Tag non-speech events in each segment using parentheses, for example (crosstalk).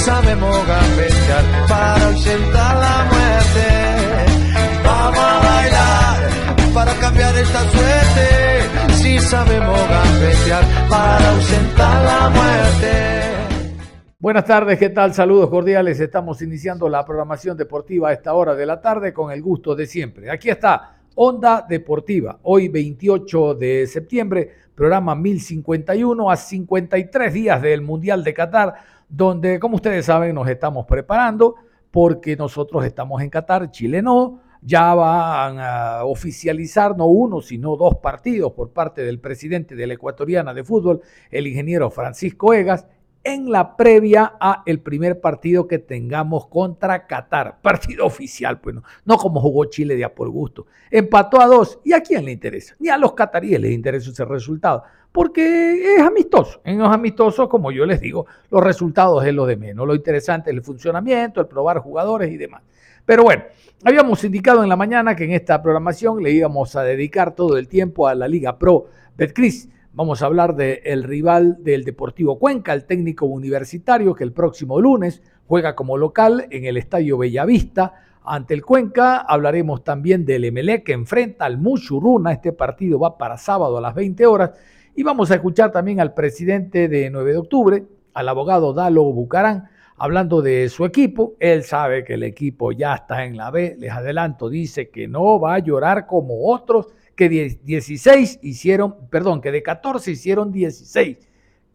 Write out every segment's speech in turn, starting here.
Sabemos gambetear para ausentar la muerte. Vamos a bailar para cambiar esta suerte. Si sabemos gambetear para ausentar la muerte. Buenas tardes, ¿qué tal? Saludos cordiales. Estamos iniciando la programación deportiva a esta hora de la tarde con el gusto de siempre. Aquí está Onda Deportiva, hoy 28 de septiembre, programa 1051 a 53 días del Mundial de Qatar donde, como ustedes saben, nos estamos preparando porque nosotros estamos en Qatar, Chile no, ya van a oficializar no uno, sino dos partidos por parte del presidente de la Ecuatoriana de Fútbol, el ingeniero Francisco Egas, en la previa a el primer partido que tengamos contra Qatar. (laughs) Partido oficial, pues no, no como jugó Chile de a por gusto. Empató a dos. ¿Y a quién le interesa? Ni a los cataríes les interesa ese resultado porque es amistoso. En los amistosos, como yo les digo, los resultados es lo de menos. Lo interesante es el funcionamiento, el probar jugadores y demás. Pero bueno, habíamos indicado en la mañana que en esta programación le íbamos a dedicar todo el tiempo a la Liga Pro Betcris. Vamos a hablar del rival del Deportivo Cuenca, el técnico universitario, que el próximo lunes juega como local en el Estadio Bellavista ante el Cuenca. Hablaremos también del Emelec que enfrenta al Muchurruna. Este partido va para sábado a las 20 horas. Y vamos a escuchar también al presidente de 9 de octubre, al abogado Dalo Bucarán, hablando de su equipo. Él sabe que el equipo ya está en la B. Les adelanto, dice que no va a llorar como otros que 16 hicieron, perdón, que de 14 hicieron 16.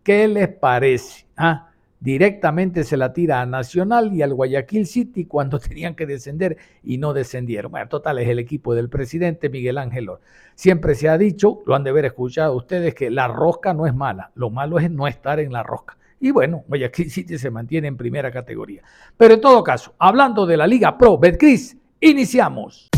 ¿Qué les parece? ¿Ah? directamente se la tira a Nacional y al Guayaquil City cuando (laughs) tenían que descender y no descendieron. Bueno, total es el equipo del presidente Miguel Ángel. Siempre se ha dicho, lo han de haber escuchado ustedes, que la rosca no es mala, lo malo es no estar en la rosca. Y bueno, Guayaquil City se mantiene en primera categoría. Pero en todo caso, hablando de la Liga Pro Betcris, iniciamos.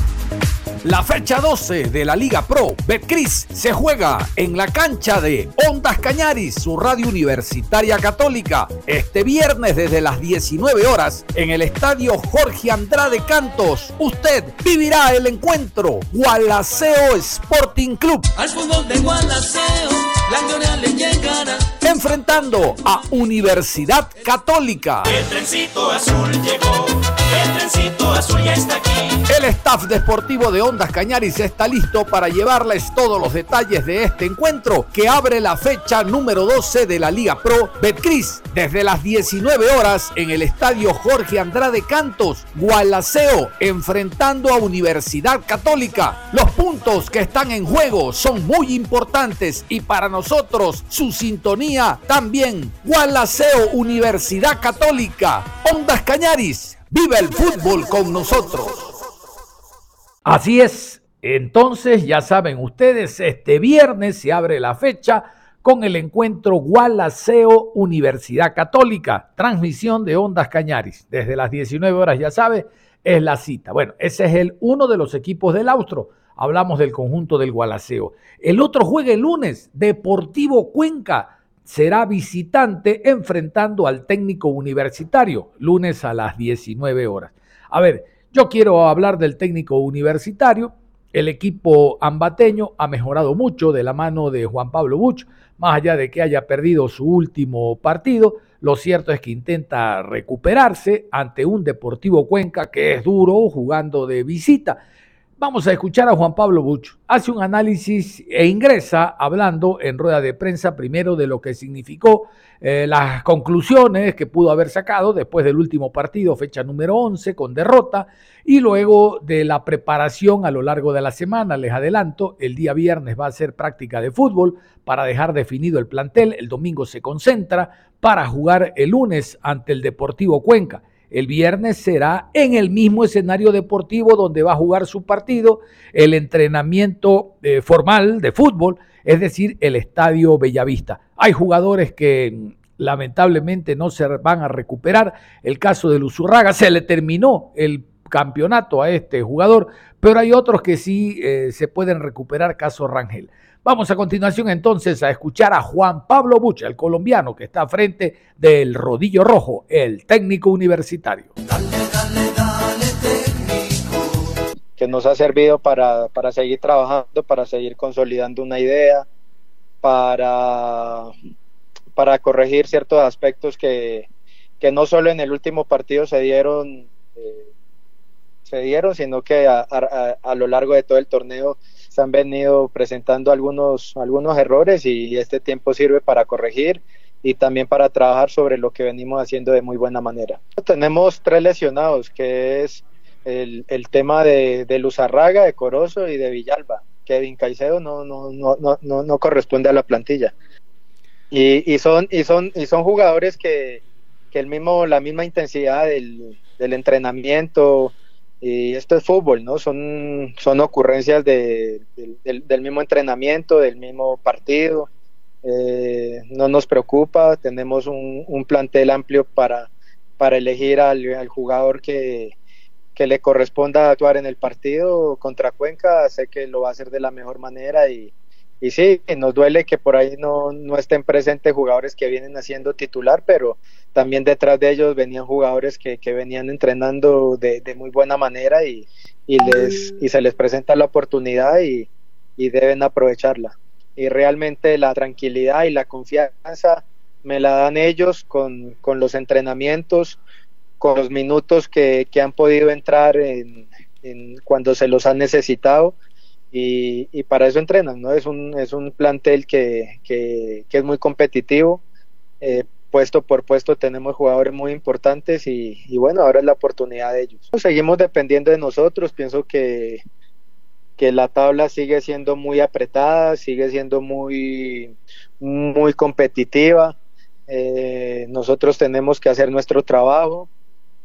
La fecha 12 de la Liga Pro Betcris se juega en la cancha de Ondas Cañaris, su radio universitaria católica, este viernes desde las 19 horas en el estadio Jorge Andrade Cantos. Usted vivirá el encuentro Gualaceo Sporting Club. Al fútbol de Gualaceo, la le llegará. Enfrentando a Universidad Católica. El trencito azul llegó, el staff deportivo de Ondas Cañaris está listo para llevarles todos los detalles de este encuentro que abre la fecha número 12 de la Liga Pro Betcris desde las 19 horas en el estadio Jorge Andrade Cantos, Gualaceo, enfrentando a Universidad Católica. Los puntos que están en juego son muy importantes y para nosotros su sintonía también. Gualaceo, Universidad Católica, Ondas Cañaris, vive el fútbol con nosotros. Así es. Entonces, ya saben ustedes, este viernes se abre la fecha con el encuentro Gualaceo Universidad Católica, transmisión de Ondas Cañaris. Desde las 19 horas, ya sabe, es la cita. Bueno, ese es el uno de los equipos del Austro. Hablamos del conjunto del Gualaceo. El otro juega el lunes, Deportivo Cuenca. Será visitante enfrentando al técnico universitario, lunes a las 19 horas. A ver, yo quiero hablar del técnico universitario. El equipo ambateño ha mejorado mucho de la mano de Juan Pablo Buch, más allá de que haya perdido su último partido. Lo cierto es que intenta recuperarse ante un Deportivo Cuenca que es duro jugando de visita. Vamos a escuchar a Juan Pablo Buch. Hace un análisis e ingresa hablando en rueda de prensa primero de lo que significó eh, las conclusiones que pudo haber sacado después del último partido, fecha número 11, con derrota, y luego de la preparación a lo largo de la semana. Les adelanto, el día viernes va a ser práctica de fútbol para dejar definido el plantel. El domingo se concentra para jugar el lunes ante el Deportivo Cuenca. El viernes será en el mismo escenario deportivo donde va a jugar su partido, el entrenamiento eh, formal de fútbol, es decir, el Estadio Bellavista. Hay jugadores que mm, lamentablemente no se van a recuperar. El caso de Luzurraga, se le terminó el campeonato a este jugador, pero hay otros que sí eh, se pueden recuperar, caso Rangel. Vamos a continuación entonces a escuchar a Juan Pablo Bucha, el colombiano que está frente del Rodillo Rojo, el técnico universitario. Que nos ha servido para, para seguir trabajando, para seguir consolidando una idea, para, para corregir ciertos aspectos que, que no solo en el último partido se dieron, eh, se dieron sino que a, a, lo largo de todo el torneo se han venido presentando algunos, algunos errores y este tiempo sirve para corregir y también para trabajar sobre lo que venimos haciendo de muy buena manera. Tenemos tres lesionados, que es el, el tema de, de Luzarraga, de Corozo y de Villalba. Kevin Caicedo no, no, no, no, no corresponde a la plantilla. Y, y, son, y, son, y son jugadores que, que el mismo, la misma intensidad del, del entrenamiento, y esto es fútbol, ¿no? Son, son ocurrencias de, del, mismo entrenamiento, del mismo partido. Eh, no nos preocupa, tenemos un, un plantel amplio para, para elegir al, jugador que, que, le corresponda actuar en el partido contra Cuenca. Sé que lo va a hacer de la mejor manera y, y sí, nos duele que por ahí no, no estén presentes jugadores que vienen haciendo titular, pero también detrás de ellos venían jugadores que, que venían entrenando de, de, muy buena manera y, y, les, y se les presenta la oportunidad y, y deben aprovecharla. Y realmente la tranquilidad y la confianza me la dan ellos con, con los entrenamientos, con los minutos que, que han podido entrar en, en cuando se los han necesitado y, y, para eso entrenan, ¿no? Es un, es un plantel que, que, es muy competitivo, eh, puesto por puesto tenemos jugadores muy importantes y, bueno, ahora es la oportunidad de ellos. Seguimos dependiendo de nosotros, pienso que, que la tabla sigue siendo muy apretada, sigue siendo muy, muy competitiva. Eh, nosotros tenemos que hacer nuestro trabajo,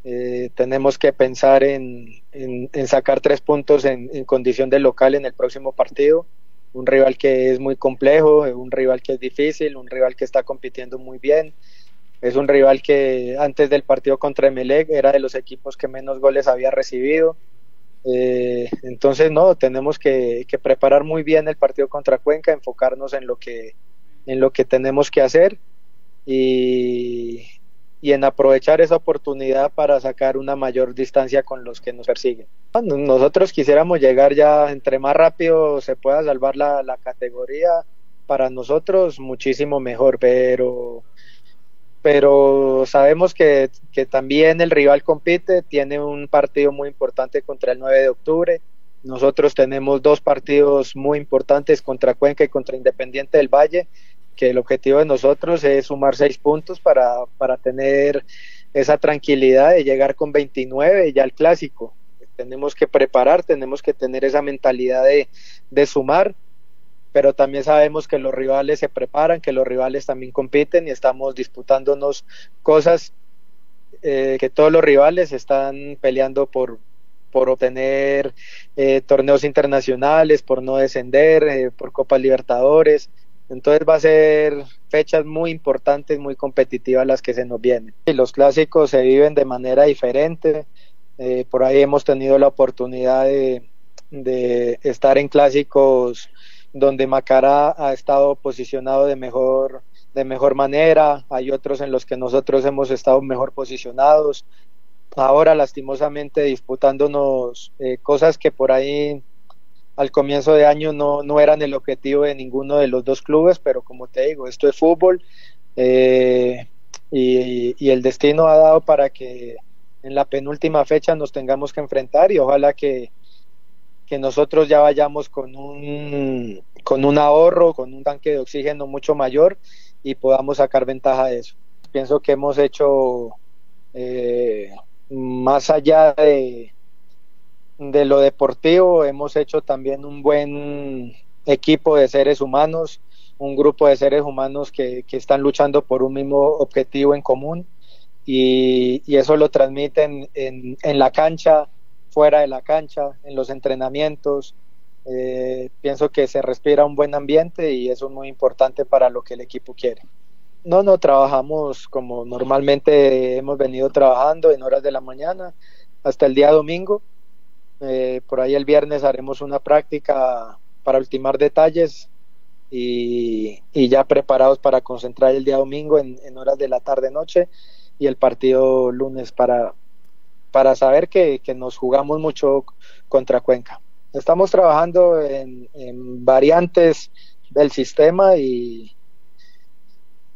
eh, tenemos que pensar en, en, sacar tres puntos en, condición de local en el próximo partido. Un rival que es muy complejo, un rival que es difícil, un rival que está compitiendo muy bien. Es un rival que antes del partido contra Emelec era de los equipos que menos goles había recibido. Eh, entonces, no, tenemos que, preparar muy bien el partido contra Cuenca, enfocarnos en lo que, en lo que tenemos que hacer y, y en aprovechar esa oportunidad para sacar una mayor distancia con los que nos persiguen. Nosotros quisiéramos llegar ya entre más rápido se pueda salvar la, la categoría, para nosotros muchísimo mejor, pero pero sabemos que, también el rival compite, tiene un partido muy importante contra el 9 de octubre. Nosotros tenemos dos partidos muy importantes contra Cuenca y contra Independiente del Valle que el objetivo de nosotros es sumar seis puntos para, para tener esa tranquilidad de llegar con 29 ya al clásico. Tenemos que preparar, tenemos que tener esa mentalidad de sumar, pero también sabemos que los rivales se preparan, que los rivales también compiten y estamos disputándonos cosas eh, que todos los rivales están peleando por, por obtener eh, torneos internacionales, por no descender, eh, por Copa Libertadores. Entonces va a ser fechas muy importantes, muy competitivas las que se nos vienen. Y los clásicos se viven de manera diferente. Eh, por ahí hemos tenido la oportunidad de, de, estar en clásicos donde Macara ha estado posicionado de mejor, de mejor manera. Hay otros en los que nosotros hemos estado mejor posicionados. Ahora, lastimosamente, disputándonos eh, cosas que por ahí al comienzo de año no, no eran el objetivo de ninguno de los dos clubes, pero como te digo, esto es fútbol eh, y, el destino ha dado para que en la penúltima fecha nos tengamos que enfrentar y ojalá que, que nosotros ya vayamos con un, con un ahorro, con un tanque de oxígeno mucho mayor y podamos sacar ventaja de eso. Pienso que hemos hecho eh, más allá de, de lo deportivo hemos hecho también un buen equipo de seres humanos, un grupo de seres humanos que, que están luchando por un mismo objetivo en común y, eso lo transmiten en, en, la cancha, fuera de la cancha, en los entrenamientos. Eh, pienso que se respira un buen ambiente y eso es muy importante para lo que el equipo quiere. No, no, trabajamos como normalmente hemos venido trabajando en horas de la mañana hasta el día domingo. Eh, por ahí el viernes haremos una práctica para ultimar detalles y, ya preparados para concentrar el día domingo en, horas de la tarde-noche y el partido lunes para, para saber que, nos jugamos mucho contra Cuenca. Estamos trabajando en, variantes del sistema y,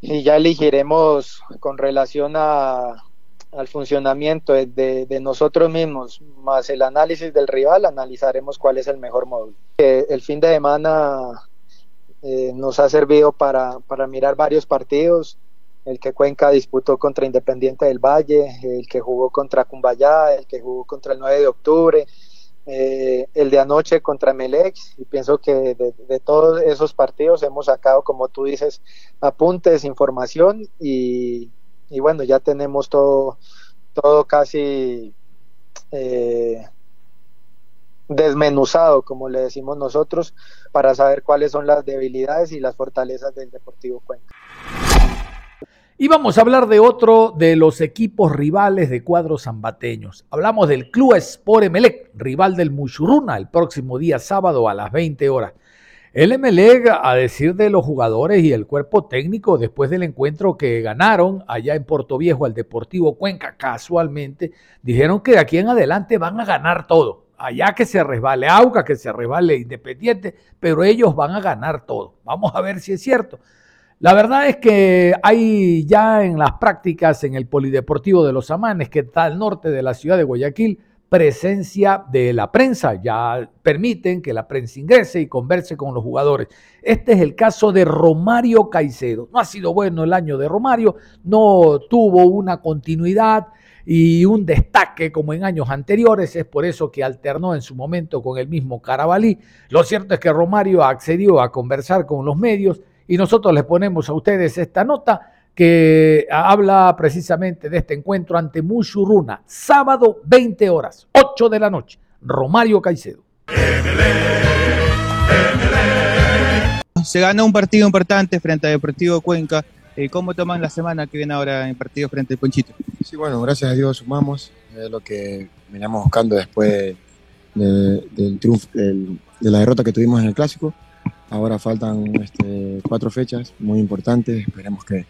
ya elegiremos con relación al funcionamiento de, nosotros mismos, más el análisis del rival, analizaremos cuál es el mejor módulo. el fin de semana eh, nos ha servido para mirar varios partidos, el que Cuenca disputó contra Independiente del Valle, el que jugó contra Cumbayá, el que jugó contra el 9 de octubre, eh, el de anoche contra Melex, y pienso que de, todos esos partidos hemos sacado, como tú dices, apuntes, información y, y bueno, ya tenemos todo, todo casi eh, desmenuzado, como le decimos nosotros, para saber cuáles son las debilidades y las fortalezas del Deportivo Cuenca. Y vamos a hablar de otro de los equipos rivales de cuadros zambateños. Hablamos del Club Sport Emelec, rival del Muchuruna, el próximo día sábado a las 20 horas. El Emelec, a decir de los jugadores y el cuerpo técnico, después del encuentro que ganaron allá en Puerto Viejo al Deportivo Cuenca, casualmente, dijeron que de aquí en adelante van a ganar todo. Allá que se resbale Auca, que se resbale Independiente, pero ellos van a ganar todo. Vamos a ver si es cierto. La verdad es que hay ya en las prácticas en el Polideportivo de los Amanes, que está al norte de la ciudad de Guayaquil, presencia de la prensa, ya permiten que la prensa ingrese y converse con los jugadores. Este es el caso de Romario Caicedo. No ha sido bueno el año de Romario, no tuvo una continuidad y un destaque como en años anteriores, es por eso que alternó en su momento con el mismo Carabalí. Lo cierto es que Romario accedió a conversar con los medios y nosotros les ponemos a ustedes esta nota que habla precisamente de este encuentro ante Mushuruna, sábado 20 horas, 8 de la noche. Romario Caicedo. Se ganó un partido importante frente a Deportivo Cuenca. Eh, ¿Cómo toman la semana que viene ahora en partido frente al Ponchito? Sí, bueno, gracias a Dios sumamos. Es lo que veníamos buscando después del triunfo, de la derrota que tuvimos en el Clásico. Ahora faltan este, cuatro fechas muy importantes. Esperemos que,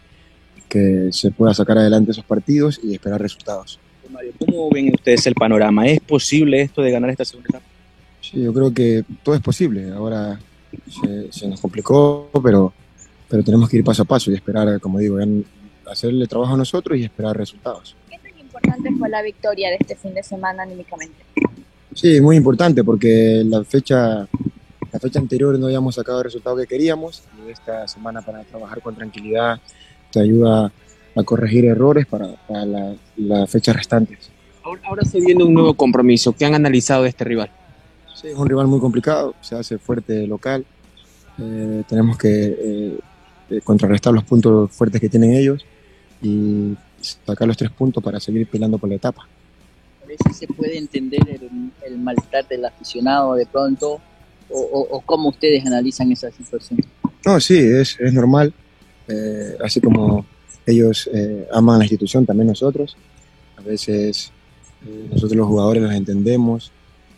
que se pueda sacar adelante esos partidos y esperar resultados. Mario, ¿cómo ven ustedes el panorama? ¿Es posible esto de ganar esta segunda etapa? Sí, yo creo que todo es posible. Ahora se, nos complicó, pero, pero tenemos que ir paso a paso y esperar, como digo, hacerle trabajo a nosotros y esperar resultados. ¿Qué tan importante fue la victoria de este fin de semana anímicamente? Sí, muy importante porque la fecha, la fecha anterior no habíamos sacado el resultado que queríamos y esta semana para trabajar con tranquilidad te ayuda a corregir errores para, las la fechas restantes. Ahora, se viene un nuevo compromiso. ¿Qué han analizado de este rival? Sí, es un rival muy complicado, se hace fuerte local. Eh, tenemos que eh, eh, contrarrestar los puntos fuertes que tienen ellos y sacar los tres puntos para seguir peleando por la etapa. A veces se puede entender el, malestar del aficionado de pronto o, cómo ustedes analizan esa situación. No, sí, es, es normal. Eh, así como ellos eh, aman la institución, también nosotros. A veces eh, nosotros los jugadores los entendemos,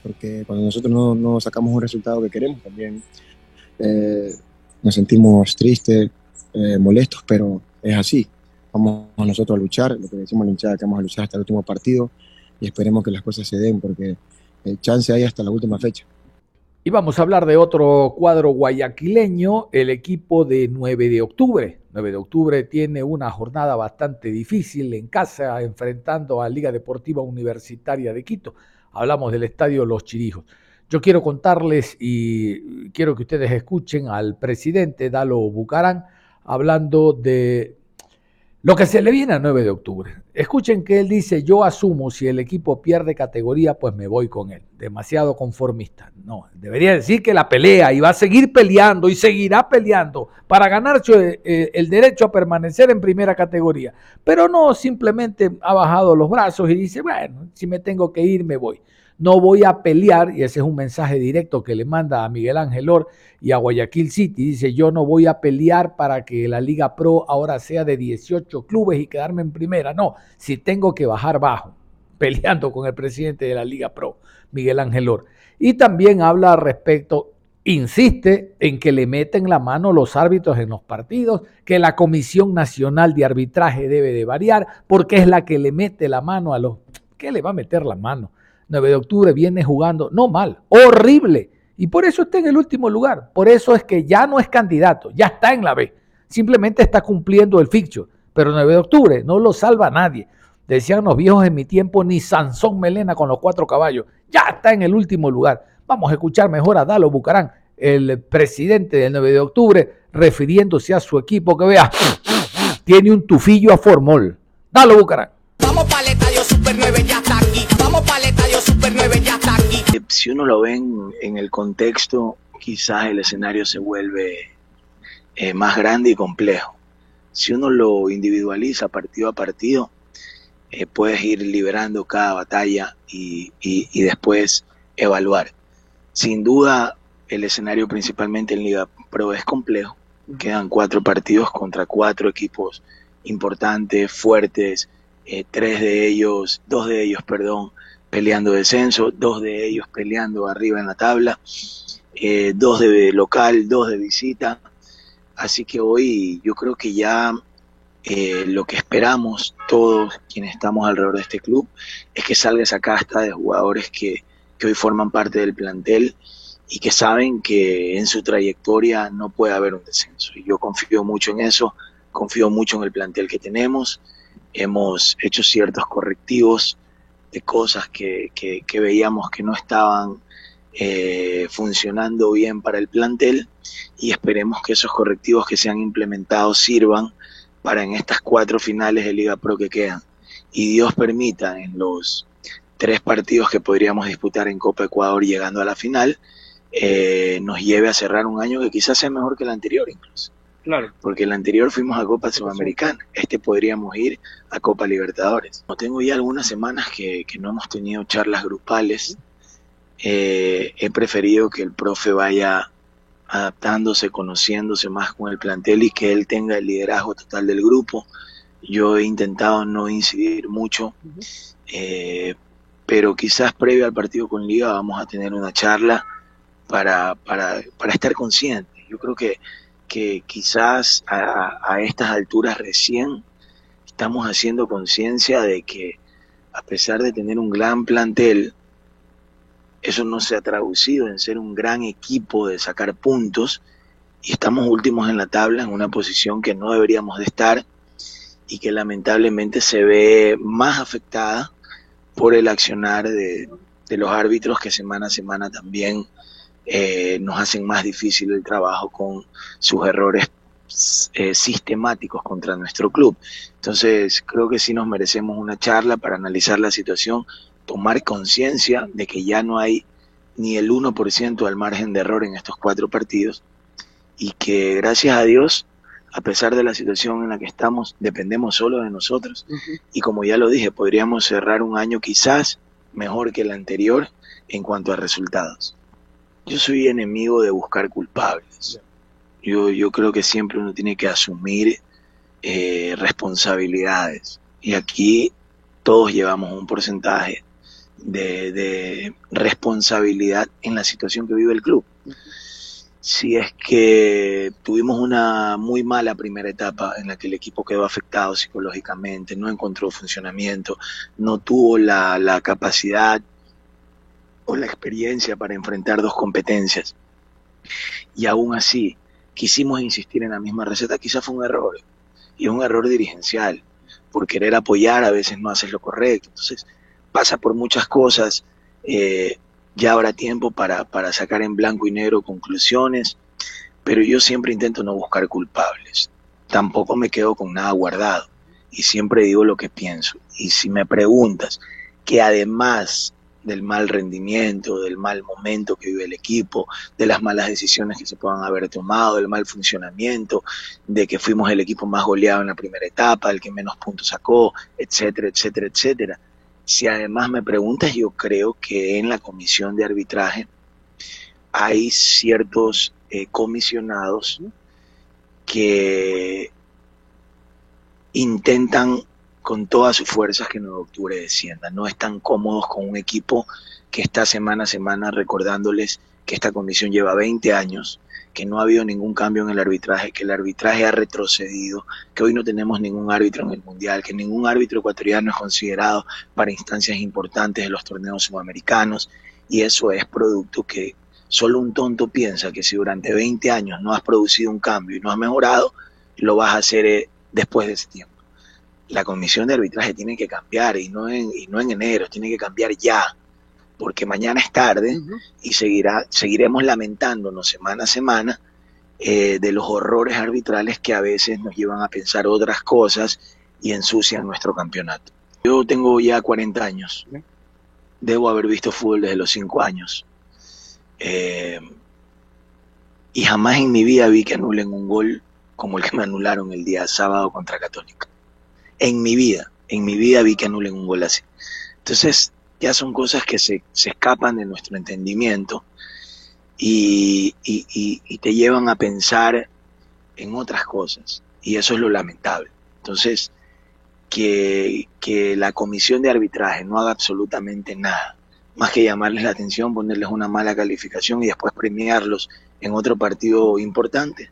porque cuando nosotros no, no sacamos un resultado que queremos, también nos sentimos tristes, molestos, pero es así. Vamos nosotros a luchar, lo que decimos la que vamos a luchar hasta el último partido y esperemos que las cosas se den, porque chance hay hasta la última fecha. Y vamos a hablar de otro cuadro guayaquileño, el equipo de 9 de octubre. 9 de octubre tiene una jornada bastante difícil en casa, enfrentando a Liga Deportiva Universitaria de Quito. Hablamos del estadio Los Chirijos. Yo quiero contarles y quiero que ustedes escuchen al presidente Dalo Bucarán hablando de lo que se le viene al 9 de octubre. Escuchen que él dice, yo asumo si el equipo pierde categoría, pues me voy con él. Demasiado conformista. No, debería decir que la pelea y va a seguir peleando y seguirá peleando para ganarse eh, el derecho a permanecer en primera categoría. Pero no simplemente ha bajado los brazos y dice, bueno, si me tengo que ir, me voy no voy a pelear, y ese es un mensaje directo que le manda a Miguel Ángel Or y a Guayaquil City, dice, yo no voy a pelear para que la Liga Pro ahora sea de 18 clubes y quedarme en primera, no, si tengo que bajar bajo, (laughs) peleando con el presidente de la Liga Pro, Miguel Ángel Or. Y también habla respecto, insiste en que le meten la mano los árbitros en los partidos, que la Comisión Nacional de Arbitraje debe de variar, porque es la que le mete la mano a los... ¿Qué le va a meter la mano? 9 de octubre viene jugando, no mal, horrible. Y por eso está en el último lugar. Por eso es que ya no es candidato, ya está en la B. Simplemente está cumpliendo el fixture. Pero 9 de octubre no lo salva nadie. Decían los viejos en mi tiempo, ni Sansón Melena con los cuatro caballos. Ya está en el último lugar. Vamos a escuchar mejor a Dalo Bucarán, el presidente del 9 de octubre, refiriéndose a su equipo que vea, tiene un tufillo a formol. Dalo Bucarán. Vamos para el Super 9, ya 9, ya está aquí. Eh, si uno lo ve en, el contexto, quizás el escenario se vuelve eh, más grande y complejo. Si uno lo individualiza partido a partido, eh, puedes ir liberando cada batalla y, y después evaluar. Sin duda, el escenario principalmente en Liga Pro es complejo. Quedan cuatro partidos contra cuatro equipos importantes, fuertes, eh, tres de ellos, dos de ellos, perdón, peleando descenso, dos de ellos peleando arriba en la tabla, eh, dos de local, dos de visita. Así que hoy yo creo que ya eh, lo que esperamos todos quienes estamos alrededor de este club es que salga esa casta de jugadores que, que hoy forman parte del plantel y que saben que en su trayectoria no puede haber un descenso. Y yo confío mucho en eso, confío mucho en el plantel que tenemos hemos hecho ciertos correctivos de cosas que, que, veíamos que no estaban eh, funcionando bien para el plantel y esperemos que esos correctivos que se han implementado sirvan para en estas cuatro finales de Liga Pro que quedan. Y Dios permita en los tres partidos que podríamos disputar en Copa Ecuador llegando a la final, eh, nos lleve a cerrar un año que quizás sea mejor que el anterior incluso. Claro. Porque el anterior fuimos a Copa Sudamericana. Este podríamos ir a Copa Libertadores. Tengo ya algunas semanas que, no hemos tenido charlas grupales. Eh, he preferido que el profe vaya adaptándose, conociéndose más con el plantel y que él tenga el liderazgo total del grupo. Yo he intentado no incidir mucho, eh, pero quizás previo al partido con Liga vamos a tener una charla para, para, para estar conscientes. Yo creo que que quizás a, estas alturas recién estamos haciendo conciencia de que a pesar de tener un gran plantel, eso no se ha traducido en ser un gran equipo de sacar puntos y estamos últimos en la tabla en una posición que no deberíamos de estar y que lamentablemente se ve más afectada por el accionar de, de los árbitros que semana a semana también eh, nos hacen más difícil el trabajo con sus errores eh, sistemáticos contra nuestro club. Entonces, creo que sí nos merecemos una charla para analizar la situación, tomar conciencia de que ya no hay ni el 1% al margen de error en estos cuatro partidos y que gracias a Dios, a pesar de la situación en la que estamos, dependemos solo de nosotros y como ya lo dije, podríamos cerrar un año quizás mejor que el anterior en cuanto a resultados. Yo soy enemigo de buscar culpables. Yo, yo creo que siempre uno tiene que asumir eh, responsabilidades. Y aquí todos llevamos un porcentaje de, responsabilidad en la situación que vive el club. Si es que tuvimos una muy mala primera etapa en la que el equipo quedó afectado psicológicamente, no encontró funcionamiento, no tuvo la, la capacidad la experiencia para enfrentar dos competencias. Y aún así, quisimos insistir en la misma receta, quizás fue un error. Y un error dirigencial. Por querer apoyar a veces no haces lo correcto. Entonces, pasa por muchas cosas. Eh, ya habrá tiempo para, para sacar en blanco y negro conclusiones. Pero yo siempre intento no buscar culpables. Tampoco me quedo con nada guardado. y siempre digo lo que pienso. Y si me preguntas que además del mal rendimiento, del mal momento que vive el equipo, de las malas decisiones que se puedan haber tomado, del mal funcionamiento, de que fuimos el equipo más goleado en la primera etapa, el que menos puntos sacó, etcétera, etcétera, etcétera. Si además me preguntas, yo creo que en la comisión de arbitraje hay ciertos eh, comisionados que intentan con todas sus fuerzas que en octubre descienda. No están cómodos con un equipo que está semana a semana recordándoles que esta comisión lleva 20 años, que no ha habido ningún cambio en el arbitraje, que el arbitraje ha retrocedido, que hoy no tenemos ningún árbitro en el Mundial, que ningún árbitro ecuatoriano es considerado para instancias importantes de los torneos sudamericanos, y eso es producto que solo un tonto piensa que si durante 20 años no has producido un cambio y no has mejorado, lo vas a hacer eh, después de ese tiempo la comisión de arbitraje tiene que cambiar y no en, y no en enero, tiene que cambiar ya, porque mañana es tarde y seguirá, seguiremos lamentándonos semana a semana eh, de los horrores arbitrales que a veces nos llevan a pensar otras cosas y ensucian nuestro campeonato. Yo tengo ya 40 años, debo haber visto fútbol desde los 5 años. Eh, y jamás en mi vida vi que anulen un gol como el que me anularon el día sábado contra Católica en mi vida, en mi vida vi que anulen un gol así. Entonces, ya son cosas que se, escapan de nuestro entendimiento y, te llevan a pensar en otras cosas. Y eso es lo lamentable. Entonces, que, que la comisión de arbitraje no haga absolutamente nada, más que llamarles la atención, ponerles una mala calificación y después premiarlos en otro partido importante,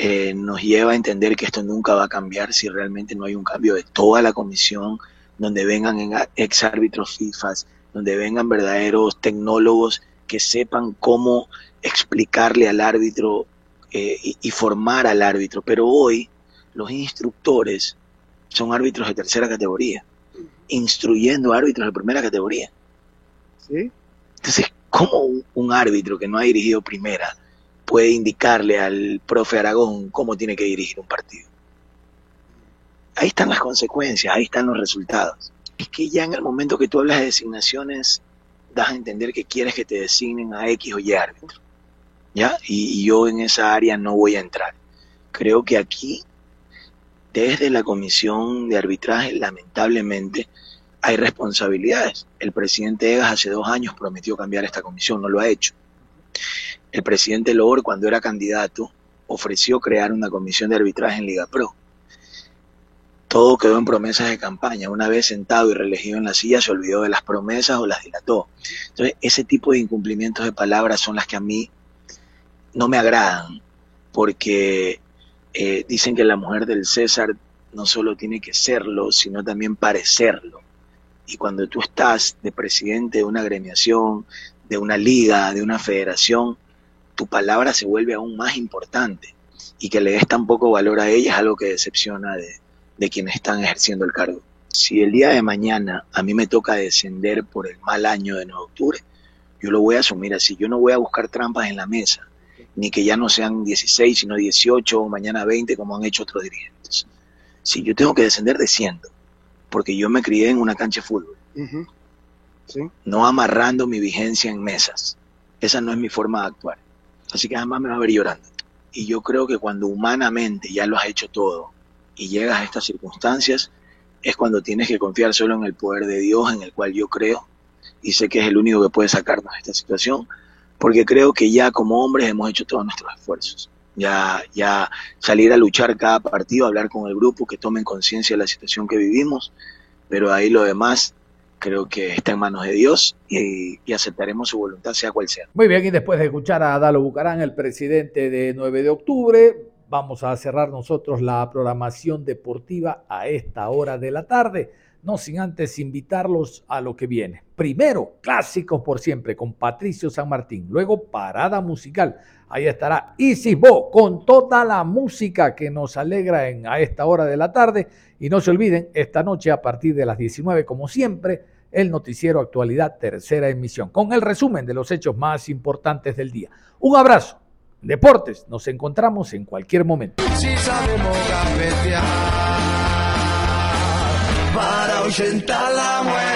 eh, nos lleva a entender que esto nunca va a cambiar si realmente no hay un cambio de toda la comisión, donde vengan ex árbitros FIFA, donde vengan verdaderos tecnólogos que sepan cómo explicarle al árbitro eh, y, formar al árbitro. Pero hoy los instructores son árbitros de tercera categoría, instruyendo árbitros de primera categoría. Entonces, ¿cómo un árbitro que no ha dirigido primera puede indicarle al profe Aragón cómo tiene que dirigir un partido. Ahí están las consecuencias, ahí están los resultados. Es que ya en el momento que tú hablas de designaciones, das a entender que quieres que te designen a X o Y árbitro. ¿Ya? Y, yo en esa área no voy a entrar. Creo que aquí, desde la comisión de arbitraje, lamentablemente, hay responsabilidades. El presidente Egas hace dos años prometió cambiar esta comisión, no lo ha hecho. El presidente Loor, cuando era candidato, ofreció crear una comisión de arbitraje en Liga Pro. Todo quedó en promesas de campaña. Una vez sentado y reelegido en la silla, se olvidó de las promesas o las dilató. Entonces, ese tipo de incumplimientos de palabras son las que a mí no me agradan, porque eh, dicen que la mujer del César no solo tiene que serlo, sino también parecerlo. Y cuando tú estás de presidente de una agremiación, de una liga, de una federación, tu palabra se vuelve aún más importante y que le des tan poco valor a ella es algo que decepciona de, quienes están ejerciendo el cargo. Si el día de mañana a mí me toca descender por el mal año de 9 de octubre, yo lo voy a asumir así. Yo no voy a buscar trampas en la mesa, ni que ya no sean 16, sino 18 o mañana 20 como han hecho otros dirigentes. Si yo tengo que descender, desciendo, porque yo me crié en una cancha de fútbol, no amarrando mi vigencia en mesas. Esa no es mi forma de actuar. Así que jamás me va a ver llorando. Y yo creo que cuando humanamente ya lo has hecho todo y llegas a estas circunstancias, es cuando tienes que confiar solo en el poder de Dios, en el cual yo creo, y sé que es el único que puede sacarnos de esta situación, porque creo que ya como hombres hemos hecho todos nuestros esfuerzos. Ya, ya salir a luchar cada partido, hablar con el grupo, que tomen conciencia de la situación que vivimos, pero ahí lo demás creo que está en manos de Dios y, aceptaremos su voluntad, sea cual sea. Muy bien, y después de escuchar a Dalo Bucarán, el presidente de 9 de octubre, vamos a cerrar nosotros la programación deportiva a esta hora de la tarde, no sin antes invitarlos a lo que viene. Primero, clásicos por siempre con Patricio San Martín, luego parada musical. Ahí estará Isis Bo con toda la música que nos alegra en, a esta hora de la tarde. Y no se olviden, esta noche a partir de las 19, como siempre, el noticiero Actualidad Tercera Emisión, con el resumen de los hechos más importantes del día. Un abrazo. Deportes, nos encontramos en cualquier momento. Ahuyentar la muerte.